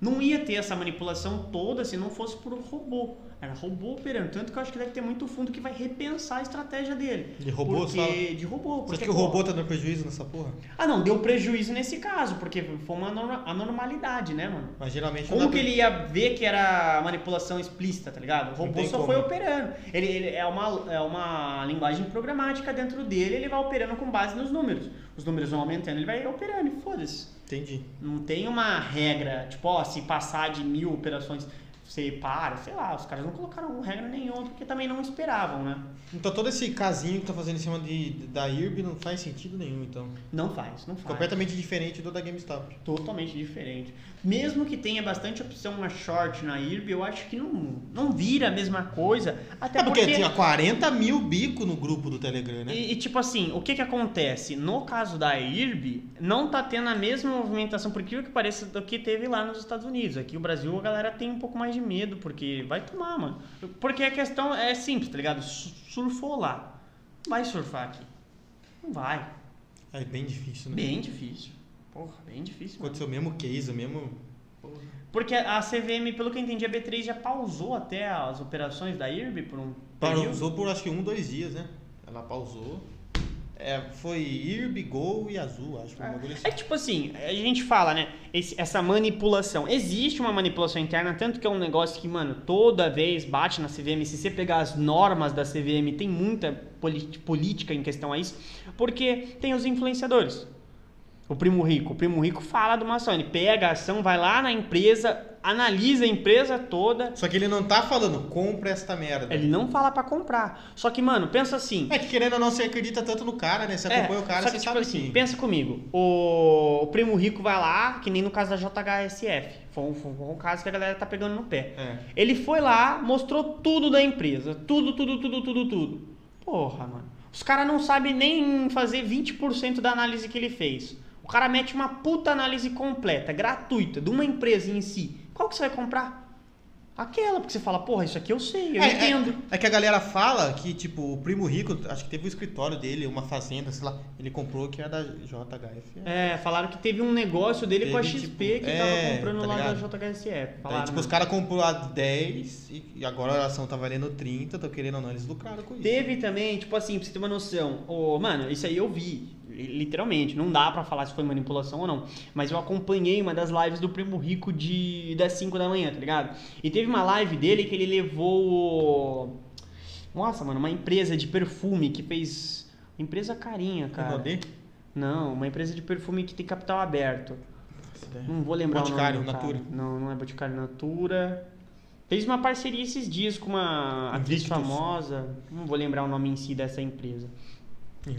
Não ia ter essa manipulação toda se não fosse por robô. Era robô operando. Tanto que eu acho que deve ter muito fundo que vai repensar a estratégia dele. De robô, porque, fala? De robô. Você Porque, acha que o robô tá dando prejuízo nessa porra? Ah, não, deu prejuízo nesse caso, porque foi uma anorma- anormalidade, né, mano? Mas geralmente Como que pra- ele ia ver que era manipulação explícita, tá ligado? O robô só como. foi operando. Ele, ele é, uma, é uma linguagem programática dentro dele, ele vai operando com base nos números. Os números vão aumentando, ele vai operando e foda-se. Entendi. Não tem uma regra, tipo, ó, se passar de mil operações. Separa, sei lá, os caras não colocaram regra nenhuma porque também não esperavam, né? Então todo esse casinho que tá fazendo em cima de, da IRB não faz sentido nenhum, então. Não faz, não faz. Completamente diferente do da GameStop. Totalmente diferente. Mesmo que tenha bastante opção a short na IRB, eu acho que não, não vira a mesma coisa. Até É porque porque tinha 40 mil bico no grupo do Telegram, né? E, e, tipo assim, o que que acontece? No caso da IRB, não tá tendo a mesma movimentação, por incrível que pareça, do que teve lá nos Estados Unidos. Aqui o Brasil, a galera tem um pouco mais de medo, porque vai tomar, mano. Porque a questão é simples, tá ligado? Su- Surfou lá. Vai surfar aqui. Não vai. É bem difícil, né? Bem difícil. Porra, bem difícil. mano. Aconteceu o mesmo case, o mesmo. Porque a CVM, pelo que eu entendi, a B3 já pausou até as operações da IRB por um período. Pausou por acho que um, dois dias, né? Ela pausou. É, foi IRB, Gol e Azul, acho. um bagulho assim. É tipo assim, a gente fala, né? esse- essa manipulação. Existe uma manipulação interna, tanto que é um negócio que, mano, toda vez bate na CVM. Se você pegar as normas da CVM, tem muita política em questão a isso. Porque tem os influenciadores. O primo rico. O primo rico fala de uma ação. Ele pega a ação, vai lá na empresa, analisa a empresa toda. Só que ele não tá falando, compra esta merda. Ele não fala pra comprar. Só que, mano, pensa assim. É que querendo ou não, você acredita tanto no cara, né? Você acompanha o cara, só você que, tipo sabe assim, pensa comigo. O, o primo rico vai lá, que nem no caso da JHSF. Foi um, foi um caso que a galera tá pegando no pé. É. Ele foi lá, mostrou tudo da empresa. Tudo, tudo, tudo, tudo, tudo. Porra, mano. Os caras não sabem nem fazer 20% da análise que ele fez. O cara mete uma puta análise completa, gratuita, de uma empresa em si. Qual que você vai comprar? Aquela, porque você fala, porra, isso aqui eu sei, eu É, entendo. É, é que a galera fala que, tipo, o primo rico, acho que teve um escritório dele, uma fazenda, sei lá, ele comprou que era da JHF. É, falaram que teve um negócio dele com a Teve, XP tipo, que é, tava comprando tá lá ligado? da JHSF. Falaram, tipo, os né? caras comprou a 10 e, e agora a ação tá valendo 30, tô querendo ou não, eles lucraram com isso. Teve também, tipo assim, pra você ter uma noção. Ô, mano, isso aí eu vi, literalmente. Não dá pra falar se foi manipulação ou não. Mas eu acompanhei uma das lives do Primo Rico de das 5 da manhã, tá ligado? E teve uma live dele que ele levou. Nossa, mano, uma empresa de perfume que fez. Empresa carinha, cara. Renaudet? Não, uma empresa de perfume que tem capital aberto. Não vou lembrar Boticário, o nome. cara. Natura. Não, não é Boticário Natura. Fez uma parceria esses dias com uma atriz Invictus. famosa. Não vou lembrar o nome em si dessa empresa.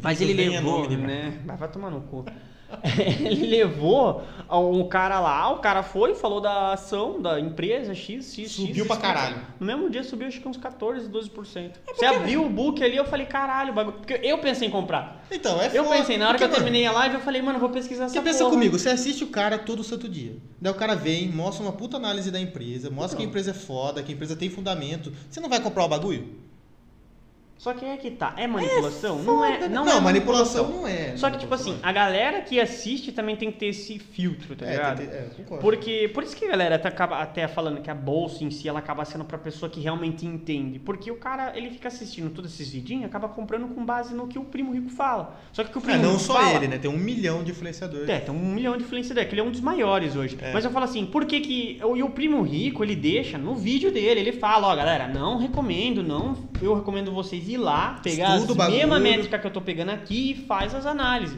Mas ele nem é levou, nome né? Vai, vai tomar no cu. ele levou um cara lá, o cara foi, falou da ação da empresa X, X, Subiu X, pra X. caralho. No mesmo dia subiu acho que uns 14, 12%. É Você abriu o book ali, eu falei, caralho, o bagulho. Porque eu pensei em comprar. Então, é Eu foda, pensei, na hora que eu porque, mano, terminei a live, eu falei, mano, vou pesquisar essa Porque pensa porra. comigo, você assiste o cara todo santo dia. Daí o cara vem, mostra uma puta análise da empresa, mostra que a Então. empresa é foda, que a empresa tem fundamento. Você não vai comprar o bagulho? Só que é que tá. É manipulação? não é. Não, Não, é manipulação não é. Só que, tipo assim, a galera que assiste também tem que ter esse filtro, tá É, ligado? tem- é, concordo. Porque, por isso que a galera tá, acaba até falando que a bolsa em si, ela acaba sendo pra pessoa que realmente entende. Porque o cara, ele fica assistindo todos esses vidinhos, acaba comprando com base no que o primo rico fala. Só que o que o É, primo não rico só fala, ele, né? Tem um milhão de influenciadores. É, tem um milhão de influenciadores, que ele é um dos maiores hoje. É. Mas eu falo assim, por que que... E o primo rico, ele deixa no vídeo dele, ele fala, ó, galera, não recomendo, não... Eu recomendo vocês ir lá, pegar Estuda o as bagulho. mesmas métricas que eu tô pegando aqui e faz as análises.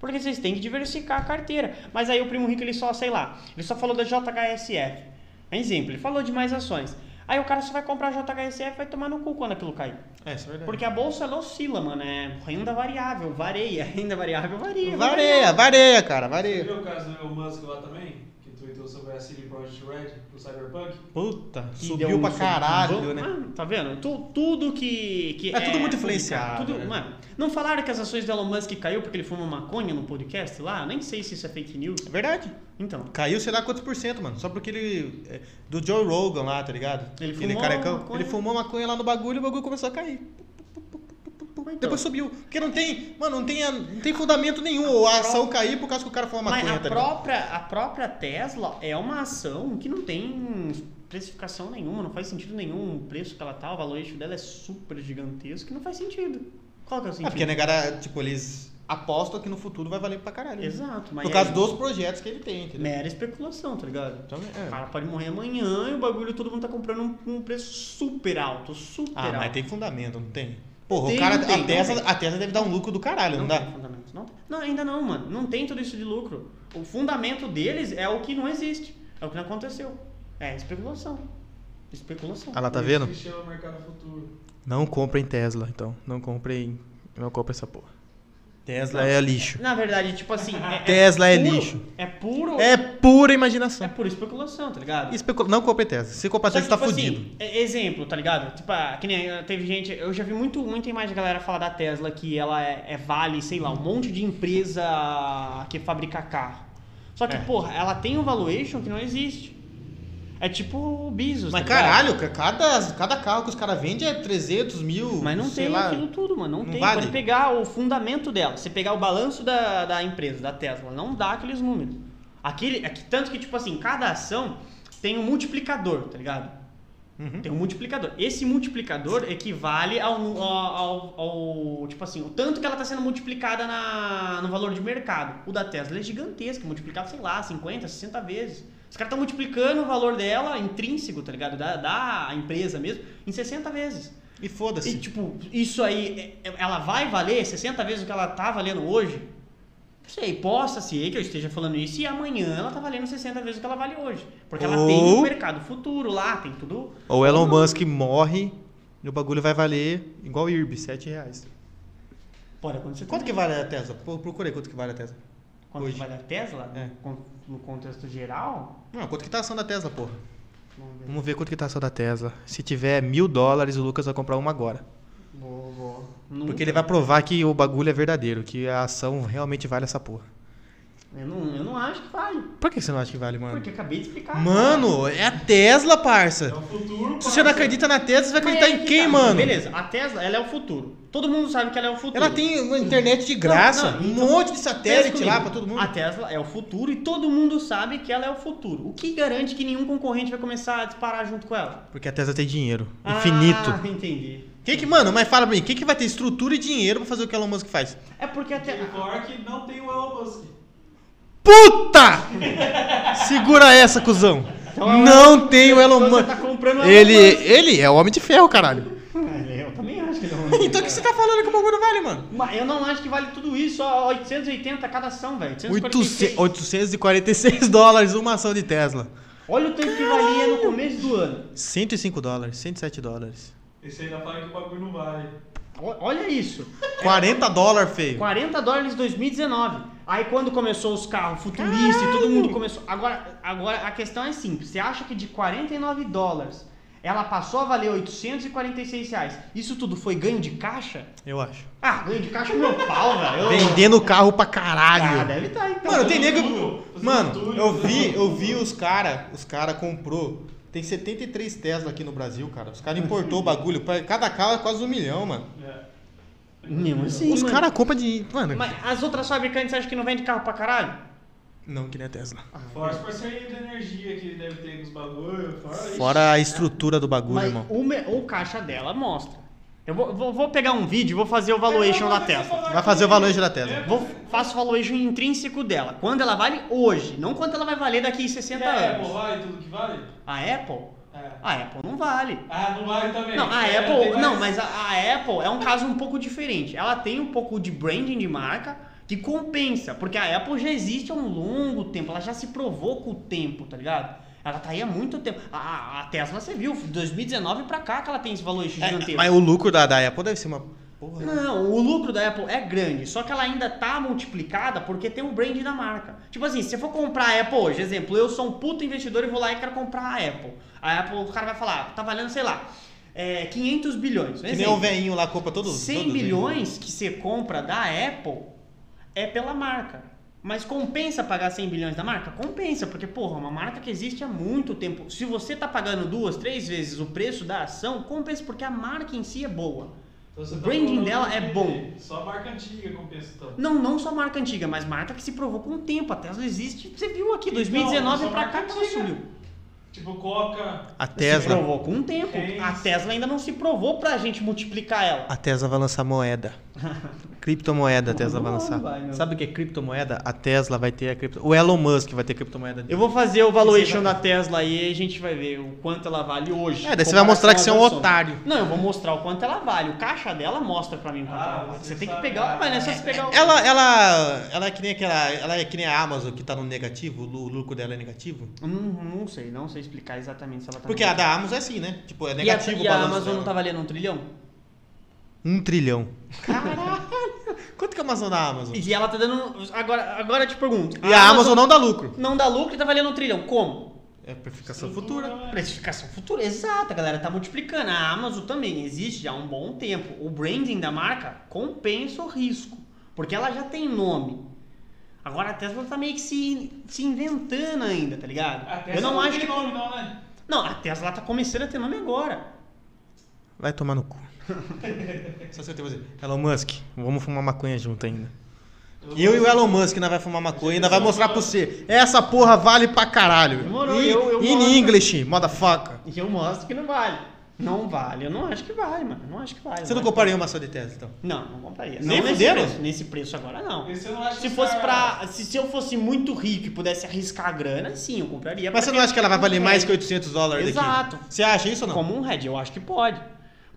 Porque vocês têm que diversificar a carteira. Mas aí o primo rico, ele só, sei lá, ele só falou da JHSF. Exemplo, ele falou de mais ações. Aí o cara só vai comprar JHSF e vai tomar no cu quando aquilo cair. É, isso é verdade. Porque a bolsa ela oscila, mano. É renda variável, vareia. Renda variável varia. Vareia, vareia, cara, Você vareia. viu o caso do Elon Musk lá também? Tweetou sobre a CD Projekt Red pro Cyberpunk? Puta, Que subiu um pra caralho, Vamos- né? Ah, tá vendo? Tu- tudo que, que É tudo muito influenciado, Tudo, né? mano, não falaram que as ações do Elon Musk caiu porque ele fumou maconha no podcast lá? Nem sei se isso é fake news. É verdade. Então. Caiu sei lá quantos por cento, mano. Só porque ele. é, Do Joe Rogan lá, tá ligado? Ele Aquele fumou carecão. maconha. Ele fumou maconha lá no bagulho e o bagulho começou a cair. Então. Depois subiu. Porque não tem. Mano, não tem, a- não tem fundamento nenhum. A ação cair por causa que o cara Mas maconha, a tá ligado? própria, a própria Tesla é uma ação que não tem precificação nenhuma, não faz sentido nenhum o preço que ela tá, o valuation dela é super gigantesco, que não faz sentido. Qual que é o É sentido? porque a negada, tipo, eles apostam que no futuro vai valer pra caralho. né? Exato, mas Por causa aí- dos projetos que ele tem, entendeu? Mera especulação, tá ligado? O é. cara pode morrer amanhã e o bagulho todo mundo tá comprando um, um preço super alto, super Ah, alto. mas tem fundamento, não tem? Porra, Tem, o cara, não tem, a, não Tesla, a Tesla deve dar um lucro do caralho, não, dá? tem fundamento. Não, tem. não, ainda não, mano. Não tem tudo isso de lucro. O fundamento deles é o que não existe. É o que não aconteceu. É especulação. Especulação. Ah lá, tá vendo? Não comprem Tesla, então. Não comprem. Não comprem essa porra. Tesla é lixo. Na verdade, tipo assim. É, Tesla é puro- lixo. É puro. É pura É imaginação. pura especulação, tá ligado? Especula- Não compre Tesla. Se comprar Tesla, tá tipo fudido. assim, é- exemplo, tá ligado? Tipo, ah, que nem ah, teve gente. Eu já vi muito, muita imagem de galera falar da Tesla que ela é, é vale, sei lá, um monte de empresa que fabrica carro. Só que, É. porra, ela tem um valuation que não existe. É tipo o Bezos. Mas tá caralho, cada, cada carro que os caras vendem é 300 mil. Mas não tem lá. aquilo tudo, mano. Não, Não tem. vale? Pode pegar o fundamento dela. Você pegar o balanço da, da empresa, da Tesla, não dá aqueles números. Aquele, é que, tanto que, tipo assim, cada ação tem um multiplicador, tá ligado? Uhum. Tem um multiplicador. Esse multiplicador equivale ao, ao, ao- ao- Tipo assim, o tanto que ela está sendo multiplicada na, no valor de mercado. O da Tesla é gigantesco, multiplicado, sei lá, 50, 60 vezes. Os caras estão multiplicando o valor dela, intrínseco, tá ligado? Da, da empresa mesmo, em 60 vezes. E E, foda-se. tipo, isso aí, é- ela vai valer 60 vezes o que ela tá valendo hoje? Não sei, possa ser que eu esteja falando isso e amanhã ela tá valendo 60 vezes o que ela vale hoje. Porque ela tem Ou- um mercado futuro lá, tem tudo. Ou Elon Ou. Musk morre e o bagulho vai valer igual o IRB, 7 reais. Pode acontecer. Quanto que também. vale a Tesla? Procurei quanto que vale a Tesla. Quanto hoje? que vale a Tesla? É. Con- No contexto geral? Não, quanto que tá a ação da Tesla, porra? Vamos ver. Vamos ver quanto que tá a ação da Tesla. Se tiver mil dólares, o Lucas vai comprar uma agora. Vou. Nunca. Porque ele vai provar que o bagulho é verdadeiro, que a ação realmente vale essa porra. Eu não, eu não acho que vale. Por que você não acha que vale, mano? Porque eu acabei de explicar. Mano, é a Tesla, É parça. o futuro. Se você não acredita na Tesla, você vai acreditar é em que quem, tá. mano? Beleza, a Tesla, ela é o futuro. Todo mundo sabe que ela é o futuro. Ela tem uma internet de graça, Não, não, um então, monte de satélite lá pra todo mundo. A Tesla é o futuro e todo mundo sabe que ela é o futuro. O que garante que nenhum concorrente vai começar a disparar junto com ela? Porque a Tesla tem dinheiro. Infinito. Ah, entendi. Quem que, mano, mas fala pra mim, quem que vai ter estrutura e dinheiro pra fazer o que o Elon Musk faz? É porque a Tesla. o Clark não tem o Elon Musk. Puta! Segura essa, cuzão. Então, não tem o Elon Você Musk. tá comprando o Elon Ele, Musk. ele é o homem de ferro, caralho. Eu também acho que ele é um Então o que você tá falando que o bagulho vale, mano? Mas eu não acho que vale tudo isso, só 880 cada ação, velho. 800 846. 846 dólares uma ação de Tesla. Olha o tanto que valia no começo do ano. 105 dólares, 107 dólares. Esse ainda fala que o bagulho não vale. O- Olha isso. 40 dólares, feio. 40 dólares em 2019. Aí quando começou os carros futuristas e todo mundo começou. Agora, agora a questão é simples. Você acha que de 49 dólares ela passou a valer 846 reais? Isso tudo foi ganho de caixa? Eu acho. Ah, ganho de caixa é meu pau, velho. Eu- Vendendo carro pra Ah, caralho. deve estar então. Mano, tem nego. Mano, eu vi, eu vi os cara, os cara comprou. Tem 73 Tesla aqui no Brasil, cara. Os caras importou o bagulho. Cada carro é quase um milhão, mano. É. Mesmo assim, Os caras compram de. Mano. Mas as outras fabricantes acham que não vende carro pra caralho? Não, que nem a Tesla. Fora as parcerias de energia que deve ter com os bagulhos. Fora. Fora a estrutura do bagulho, Mas irmão. o, me- o caixa dela mostra. Eu vou, vou, vou pegar um vídeo e vou fazer o valuation da Tesla. Vai fazer o valuation da Tesla. Vou, faço o valuation intrínseco dela. Quando ela vale hoje, não quanto ela vai valer daqui a E 60 a anos. Apple vale tudo que vale? A Apple? É. A Apple não vale. Ah, não vale também. Não, a É, Apple. tem Não, mais- mas a, a Apple é um caso um pouco diferente. Ela tem um pouco de branding de marca que compensa. Porque a Apple já existe há um longo tempo. Ela já se provou com o tempo, tá ligado? Ela tá aí há muito tempo. A- A, Tesla, você viu, 2019 pra cá que ela tem esse valuation É, gigantesco. mas o lucro da, da Apple deve ser uma. Porra. Não, o lucro da Apple é grande, só que ela ainda tá multiplicada porque tem o brand da marca. Tipo assim, se você for comprar a Apple hoje, exemplo, eu sou um puto investidor e vou lá e quero comprar a Apple. A Apple, o cara vai falar, tá valendo, sei lá, é, 500 bilhões. Que nem o velhinho lá compra todos 100 todos bilhões que você compra da Apple é pela marca. Mas compensa pagar 100 bilhões da marca? Compensa, porque, porra, uma marca que existe há muito tempo. Se você tá pagando duas, três vezes o preço da ação, compensa porque a marca em si é boa. Então o tá branding dela é bom. Só a marca antiga compensa então. Não, não só marca antiga, mas marca que se provou com o tempo. A Tesla existe, você viu aqui, Então, 2019 só pra cá que ela subiu. Tipo Coca. A Se Tesla. provou com o tempo. A Tesla ainda não se provou pra gente multiplicar ela. A Tesla vai lançar moeda. Criptomoeda a Tesla vai lançar. vai. Sabe o que é criptomoeda? A Tesla vai ter a cripto... O Elon Musk vai ter criptomoeda. Eu vou fazer o valuation da Tesla aí e a gente vai ver o quanto ela vale hoje. É, daí você vai mostrar que você é um otário. Não, eu vou mostrar o quanto ela vale. O caixa dela mostra pra mim o quanto Ah, ela vale. você Você tem que pegar, mas não é só você pegar o... Ela, ela, ela é que nem aquela, ela é que nem a Amazon que tá no negativo, o lu- o lucro dela é negativo. Não, não sei, não sei explicar exatamente se ela tá... Porque a da Amazon é assim, né? Tipo, é E a, negativo e a Amazon dela. não tá valendo um trilhão? Um trilhão. Caralho! Quanto que é a Amazon da Amazon? E ela tá dando... Agora, agora eu te pergunto. E a Amazon não dá lucro. não dá lucro e tá valendo um trilhão. Como? É precificação futura. Precificação futura, exato, a galera tá multiplicando. A Amazon também existe já há um bom tempo. O branding da marca compensa o risco, porque ela já tem nome. Agora a Tesla tá meio que se, se inventando ainda, tá ligado? Até Eu não acho tem que. nome, não, né? Não, a Tesla tá começando a ter nome agora. Vai tomar no cu. Só você tem que fazer. Elon Musk, vamos fumar maconha junto ainda. Eu e o Elon Musk ainda vai fumar maconha e ainda vai mostrar pra você. Essa porra vale pra caralho. Demorou, In, eu- eu in mostro. English, motherfucker. E eu mostro que não vale. Não vale, eu não acho que vale, mano. Eu não acho que vale. Você não acho compraria uma só de Tesla, então? Não, não compraria. Nem não nesse preço, nesse preço agora não. Esse eu não acho Se que fosse pra. Se, se eu fosse muito rico e pudesse arriscar a grana, sim, eu compraria. Mas você não acha que ela vai um valer mais Red- que 800 dólares daqui? Exato. Você acha isso ou não? Como um Red, eu acho que pode.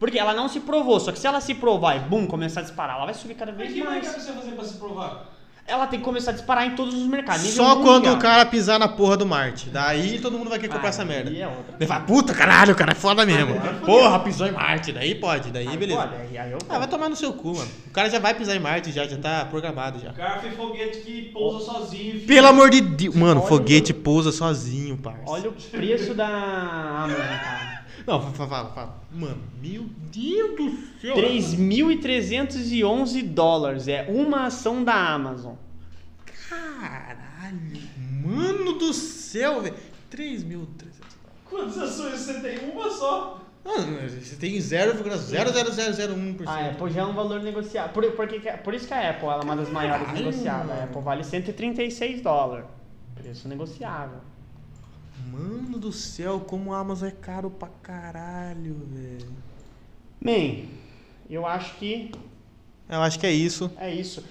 Porque ela não se provou, só que se ela se provar e bum, começar a disparar, ela vai subir cada vez que mais mais. que você fazer pra se provar? Ela tem que começar a disparar em todos os mercados. Só quando o cara pisar na porra do Marte. Daí todo mundo vai querer comprar Ah, essa merda. aí é outra. Ele fala, puta caralho, o cara é foda mesmo. Fodeu. Porra, pisou em Marte. Daí pode, daí Aí beleza. pode, aí- aí eu Ah, vai tomar no seu cu, mano. O cara já vai pisar em Marte, já, já tá programado já. O cara fez foguete que pousa sozinho. filho. Pelo amor de Deus. Mano, Olha foguete pousa sozinho, parça. Olha o preço da Amazon, cara. Não, fa- fala, fala. Mano, meu Deus do céu. 3.311 dólares. É uma ação da Amazon. Caralho. Mano do céu, velho. 3.300 Quantas ações você tem? Uma só. Mano, você tem 0,00001%. A Apple já é um valor negociado. Por, por, que que- por isso que a Apple ela é uma das maiores Caralho, negociadas. A. Apple vale 136 dólares. Preço negociável. Mano do céu, como a Amazon é caro pra caralho, velho. Man, eu acho que Eu acho que é isso. é isso.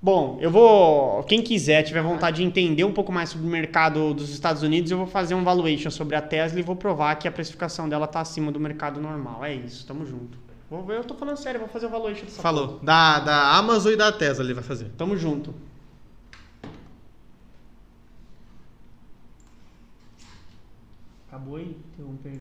Bom, eu vou. Quem quiser, tiver vontade de entender um pouco mais sobre o mercado dos Estados Unidos, eu vou fazer um valuation sobre a Tesla e vou provar que a precificação dela tá acima do mercado normal. É isso, tamo junto. Vou, eu tô falando sério, eu vou fazer o valuation dessa. Falou. Da, da Amazon e da Tesla ele vai fazer. Tamo junto. Acabou? Interromper.